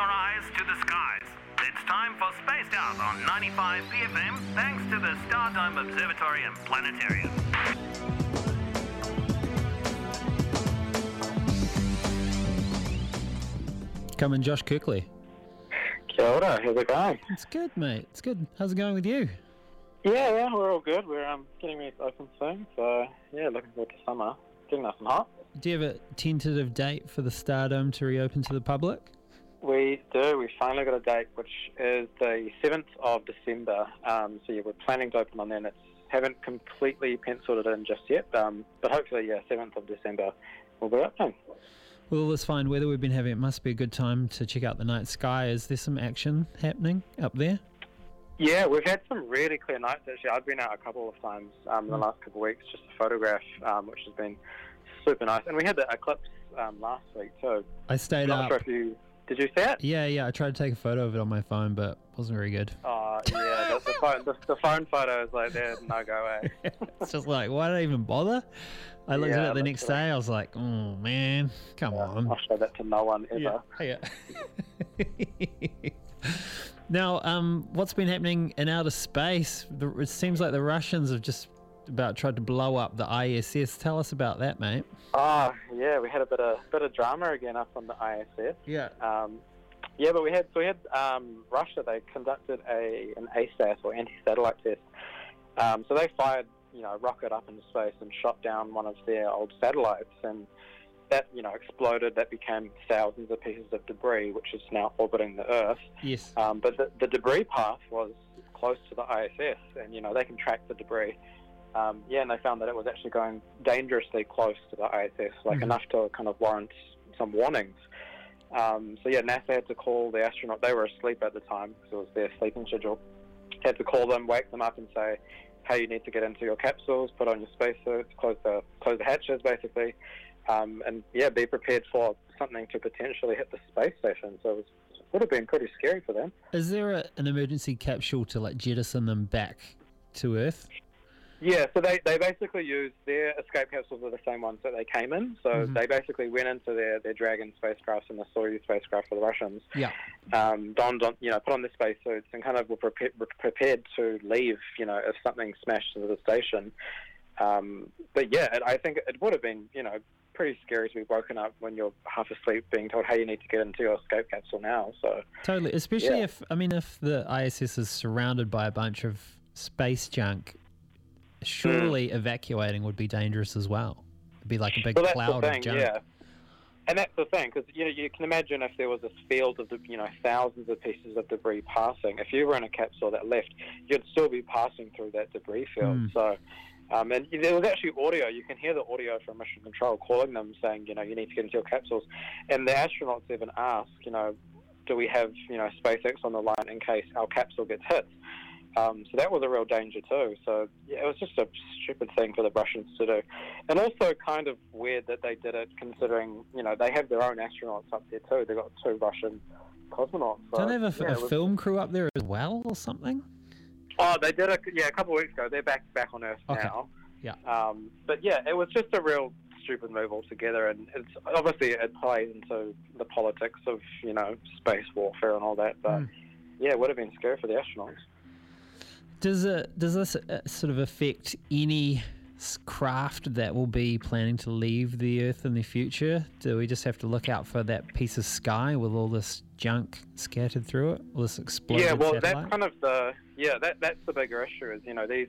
your eyes to the skies. It's time for Spaced Out on 95 BFM, thanks to the Stardome Observatory and Planetarium. Coming, Josh Kirkley. Kia ora, how's it going? It's good, mate. It's good. How's it going with you? Yeah, yeah, we're all good. We're um, getting ready to open soon, so yeah, looking forward to summer. Getting nice and hot. Do you have a tentative date for the Stardome to reopen to the public? We do. We finally got a date, which is the 7th of December. Um, so yeah, we're planning to open on then. It's haven't completely penciled it in just yet, um, but hopefully, yeah, 7th of December we'll be opening. All this fine weather we've been having, it must be a good time to check out the night sky. Is there some action happening up there? Yeah, we've had some really clear nights actually. I've been out a couple of times um, in the last couple of weeks just to photograph, um, which has been super nice. And we had the eclipse um, last week too. I stayed Not up. sure you did you see it? Yeah, yeah. I tried to take a photo of it on my phone, but wasn't very good. Oh yeah, the, the phone the, the phone photos like they're no go away. it's just like, why did I even bother? I looked at it the next day. I was like, oh man, come on. I'll show that to no one ever. Yeah. yeah. now, um, what's been happening in outer space? The, it seems like the Russians have just about tried to blow up the ISS. Tell us about that, mate. Oh yeah, we had a bit of bit of drama again up on the ISS. Yeah. Um, yeah, but we had so we had um, Russia. They conducted a an ASAT or anti-satellite test. Um, so they fired you know a rocket up into space and shot down one of their old satellites, and that you know exploded. That became thousands of pieces of debris, which is now orbiting the Earth. Yes. Um, but the, the debris path was close to the ISS, and you know they can track the debris. Um, yeah, and they found that it was actually going dangerously close to the ISS, like Mhm. enough to kind of warrant some warnings. Um, so yeah, NASA had to call the astronaut. They were asleep at the time because it was their sleeping schedule. Had to call them, wake them up, and say, "Hey, you need to get into your capsules, put on your spacesuits, close the close the hatches, basically, um, and yeah, be prepared for something to potentially hit the space station." So it was, would have been pretty scary for them. Is there a, an emergency capsule to like jettison them back to Earth? Yeah, so they, they basically used their escape capsules are the same ones that they came in. So Mhm. they basically went into their, their Dragon spacecraft and the Soyuz spacecraft for the Russians. Yeah. Um, donned on, you know, put on their spacesuits and kind of were prepared, were prepared to leave, you know, if something smashed into the station. Um, but yeah, it, I think it would have been, you know, pretty scary to be woken up when you're half asleep being told, hey, you need to get into your escape capsule now. So Totally. Especially Yeah. if I mean, if the ISS is surrounded by a bunch of space junk, surely evacuating would be dangerous as well. It'd be like a big Well, cloud the of thing, junk. yeah. And that's the thing, because you know you can imagine if there was this field of de- you know thousands of pieces of debris passing. If you were in a capsule that left, you'd still be passing through that debris field. Hmm. So, um, and there was actually audio. You can hear the audio from mission control calling them, saying you know you need to get into your capsules. And the astronauts even ask, you know, do we have you know SpaceX on the line in case our capsule gets hit? Um, so that was a real danger too. So yeah, it was just a stupid thing for the Russians to do, and also kind of weird that they did it, considering you know they have their own astronauts up there too. They've got two Russian cosmonauts. So, Don't they have a, yeah, a was- film crew up there as well, or something? Oh, they did a yeah a couple of weeks ago. They're back back on Earth Okay. now. Yeah. Um, but yeah, it was just a real stupid move altogether, and it's obviously it plays into the politics of you know space warfare and all that. But Mm. yeah, it would have been scary for the astronauts. Does it does this uh, sort of affect any craft that will be planning to leave the Earth in the future? Do we just have to look out for that piece of sky with all this junk scattered through it, all this exploded yeah, well, satellite? that's kind of the yeah that that's the bigger issue is you know these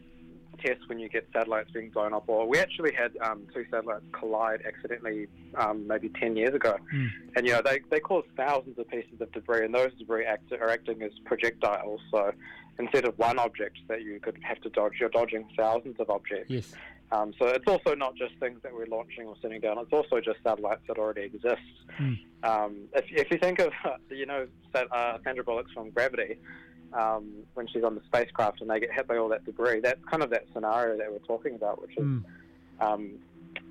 tests when you get satellites being blown up. Or we actually had um, two satellites collide accidentally um, maybe ten years ago, Hmm. and you know they they cause thousands of pieces of debris, and those debris act, are acting as projectiles. So instead of one object that you could have to dodge, you're dodging thousands of objects. yes. Um, so it's also not just things that we're launching or sending down. It's also just satellites that already exist. Hmm. Um, if, if you think of, you know, uh, Sandra Bullock's from Gravity, um, when she's on the spacecraft and they get hit by all that debris, that's kind of that scenario that we're talking about, which is um,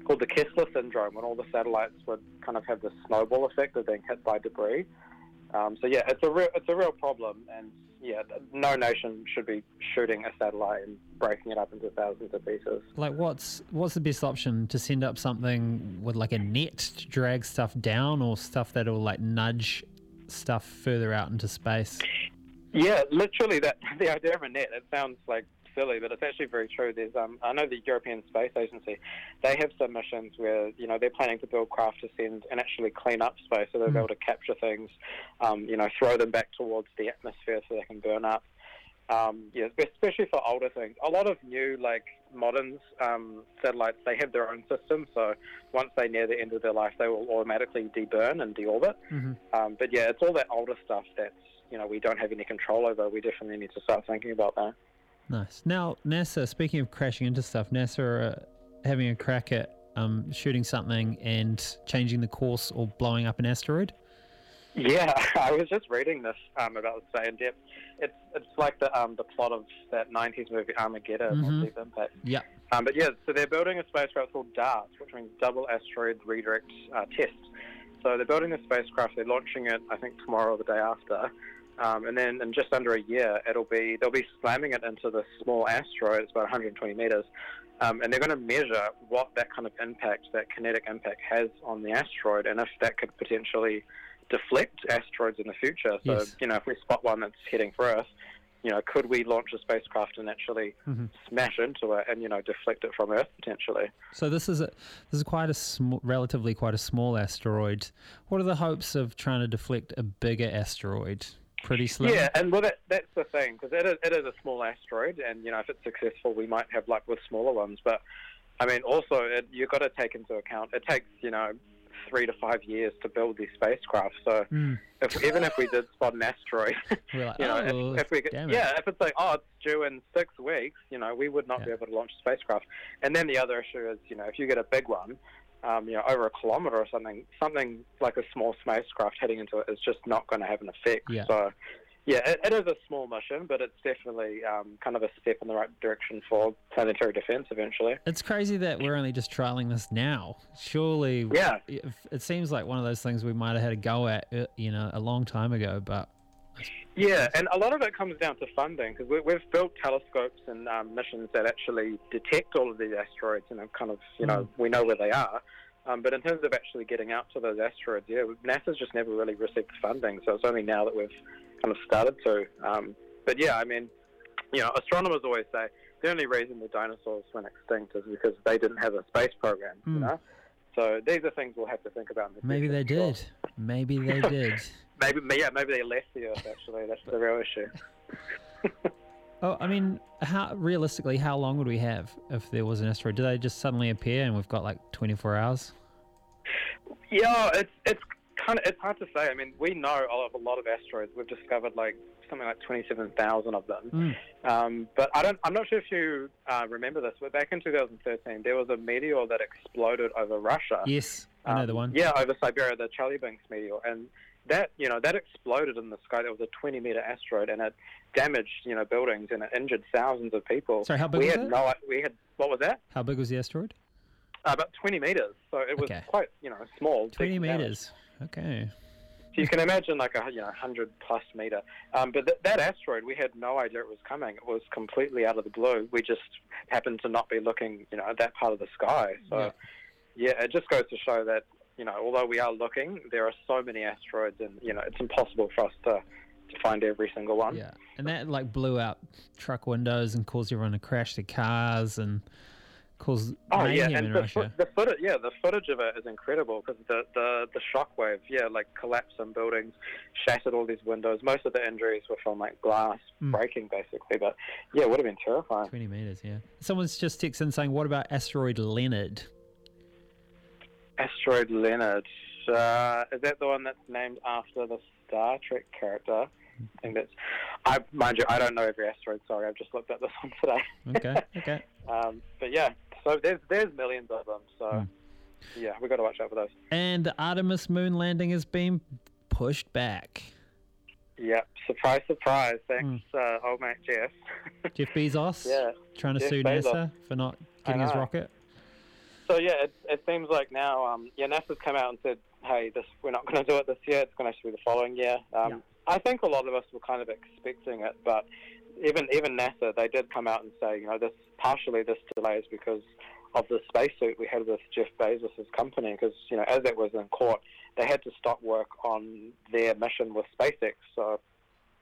called the Kessler syndrome, when all the satellites would kind of have the snowball effect of being hit by debris. Um, so yeah, it's a real it's a real problem, and yeah, no nation should be shooting a satellite and breaking it up into thousands of pieces. Like, what's what's the best option to send up something with like a net to drag stuff down, or stuff that'll like nudge stuff further out into space. Yeah, literally, that the idea of a net. It sounds like silly, but it's actually very true. There's, um, I know the European Space Agency, they have some missions where you know they're planning to build craft to send and actually clean up space, so they'll Mm. be able to capture things, um, you know, throw them back towards the atmosphere so they can burn up. Um, yeah, especially for older things. A lot of new, like modern um, satellites, they have their own system. So once they near the end of their life, they will automatically deburn and deorbit. Mhm. Um, but yeah, it's all that older stuff that's you know we don't have any control over. We definitely need to start thinking about that. Nice. Now, NASA, speaking of crashing into stuff, NASA are uh, having a crack at um, shooting something and changing the course or blowing up an asteroid. Yeah, I was just reading this um, about the in depth. It's it's like the um, the plot of that '90s movie Armageddon Mhm. Deep Impact. Yep. Um, but yeah, so they're building a spacecraft called DART, which means Double Asteroid Redirect uh, Test. So they're building the spacecraft. They're launching it, I think, tomorrow or the day after. Um, and then in just under a year, it'll be they'll be slamming it into this small asteroid. It's about 120 meters, um, and they're going to measure what that kind of impact, that kinetic impact, has on the asteroid, and if that could potentially deflect asteroids in the future. So Yes. you know, if we spot one that's heading for Earth, you know, could we launch a spacecraft and actually Mhm. smash into it and you know deflect it from Earth potentially? So this is a this is quite a sm- relatively quite a small asteroid. What are the hopes of trying to deflect a bigger asteroid? Pretty slim. Yeah, and well, that, that's the thing because it is, it is a small asteroid, and you know if it's successful, we might have luck with smaller ones. But I mean, also it, you've got to take into account it takes you know three to five years to build these spacecraft. So Mm. if, even if we did spot an asteroid, like, you know, oh, if, if we could, yeah, if it's like oh it's due in six weeks, you know, we would not be able to launch a spacecraft. And then the other issue is you know if you get a big one. Um, you know, over a kilometre or something, something like a small spacecraft heading into it is just not going to have an effect. Yeah. So, yeah, it, it is a small mission, but it's definitely um, kind of a step in the right direction for planetary defence eventually. It's crazy that we're only just trialing this now. Surely, Yeah. it, it seems like one of those things we might have had a go at, uh, you know, a long time ago. But Yeah, and a lot of it comes down to funding because we, we've built telescopes and um, missions that actually detect all of these asteroids and have kind of, you know, we know where they are. Um, but in terms of actually getting out to those asteroids, yeah, NASA's just never really received funding, so it's only now that we've kind of started to. Um, but yeah, I mean, you know, astronomers always say the only reason the dinosaurs went extinct is because they didn't have a space program, you Mm. know? So these are things we'll have to think about in the maybe they did. sure. Maybe they did. Maybe, yeah, maybe they left the Earth, actually. That's the real issue. Oh, I mean, how realistically, how long would we have if there was an asteroid? Do they just suddenly appear and we've got like 24 hours? Yeah, it's it's kind of it's hard to say. I mean, we know of a lot of asteroids. We've discovered like something like twenty-seven thousand of them. Mm. Um, but I don't. I'm not sure if you uh, remember this, but back in 2013, there was a meteor that exploded over Russia. Yes, I know Um, the one. Yeah, over Siberia, the Chelyabinsk meteor, and that you know that exploded in the sky. That was a 20 meter asteroid, and it damaged you know buildings and it injured thousands of people. Sorry, how big we was had it? no. We had what was that? How big was the asteroid? Uh, about 20 meters. So it was Okay. quite you know small. 20 decent damage. meters. Okay. So you can imagine like a you know hundred plus meter. Um, but th- that asteroid, we had no idea it was coming. It was completely out of the blue. We just happened to not be looking, you know, at that part of the sky. So yeah, it just goes to show that you know, although we are looking, there are so many asteroids, and you know, it's impossible for us to to find every single one. Yeah. And that like blew out truck windows and caused everyone to crash their cars and caused Oh yeah, and the, fo- the footage, yeah, the footage of it is incredible because the the the shockwave, yeah, like collapsed some buildings, shattered all these windows. Most of the injuries were from like glass Mm. breaking, basically. But yeah, it would have been terrifying. 20 meters, yeah. Someone's just texted in saying, what about asteroid Leonard? Asteroid Leonard, uh, is that the one that's named after the Star Trek character? I think that's. I mind you, I don't know every asteroid. Sorry, I've just looked at this one today. Okay, okay. Um, but yeah, so there's there's millions of them. So Hmm. yeah, we have got to watch out for those. And the Artemis moon landing has been pushed back. Yep. Surprise, surprise. Thanks, Hmm. uh, old mate Jeff. Jeff Bezos yeah. trying to Jeff sue Bezos. NASA for not getting his rocket. So yeah, it, it seems like now, um, yeah, NASA's come out and said, hey, this we're not going to do it this year. It's going to be the following year. Um, Yeah. I think a lot of us were kind of expecting it, but even even NASA, they did come out and say, you know, this partially this delay is because of the spacesuit we had with Jeff Bezos' company because you know as that was in court, they had to stop work on their mission with SpaceX. So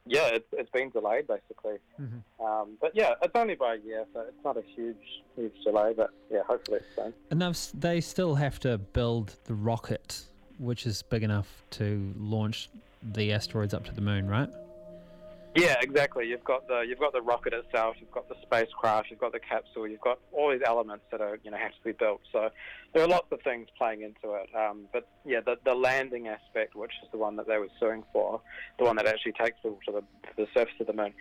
yeah, it's, it's been delayed basically. Mm-hmm. Um, but yeah, it's only by a year, so it's not a huge huge delay. But yeah, hopefully it's soon. And they still have to build the rocket, which is big enough to launch the asteroids up to the moon, right? Yeah, exactly. You've got the you've got the rocket itself, you've got the spacecraft, you've got the capsule, you've got all these elements that are you know have to be built. So there are lots of things playing into it. Um, but yeah, the the landing aspect, which is the one that they were suing for, the one that actually takes people to the to the surface of the moon,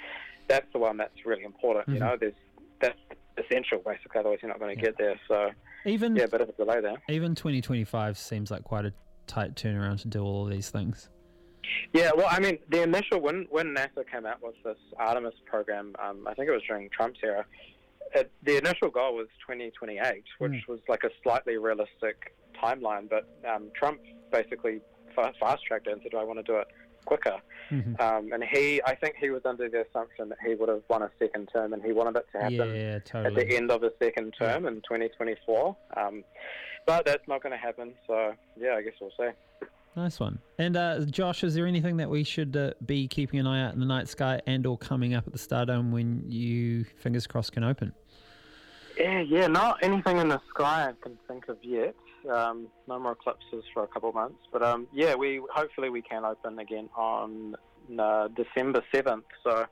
that's the one that's really important. You Mhm. know, there's that's essential basically. Otherwise, you're not going to get there. So Even yeah, a bit of a delay there. even 2025 seems like quite a tight turnaround to do all of these things. Yeah, well, I mean, the initial when when NASA came out with this Artemis program, um, I think it was during Trump's era. It, the initial goal was 2028, which Mm. was like a slightly realistic timeline. But um, Trump basically fa- fast tracked it and said, "I want to do it quicker." Mhm. Um, and he, I think, he was under the assumption that he would have won a second term, and he wanted it to happen yeah, at the end of his second term in 2024. Um, but that's not going to happen. So yeah, I guess we'll see. Nice one. And uh, Josh, is there anything that we should uh, be keeping an eye out in the night sky and/or coming up at the Stardome when you, fingers crossed, can open? Yeah, yeah, not anything in the sky I can think of yet. Um, no more eclipses for a couple of months, but um, yeah, we hopefully we can open again on uh, December seventh. So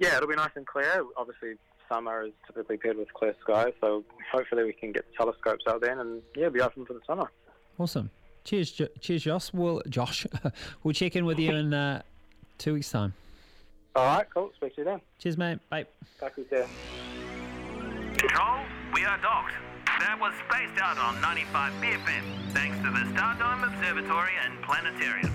yeah, it'll be nice and clear. Obviously, summer is typically paired with clear skies, so hopefully we can get the telescopes out then and yeah, be open for the summer. Awesome. Cheers, jo- cheers, Josh. We'll Josh, we'll check in with you in uh, two weeks' time. All right, cool. Speak to you then. Cheers, mate. Bye. Talk to you. Control, we are docked. That was spaced out on 95 BFM, thanks to the Stardome Observatory and Planetarium.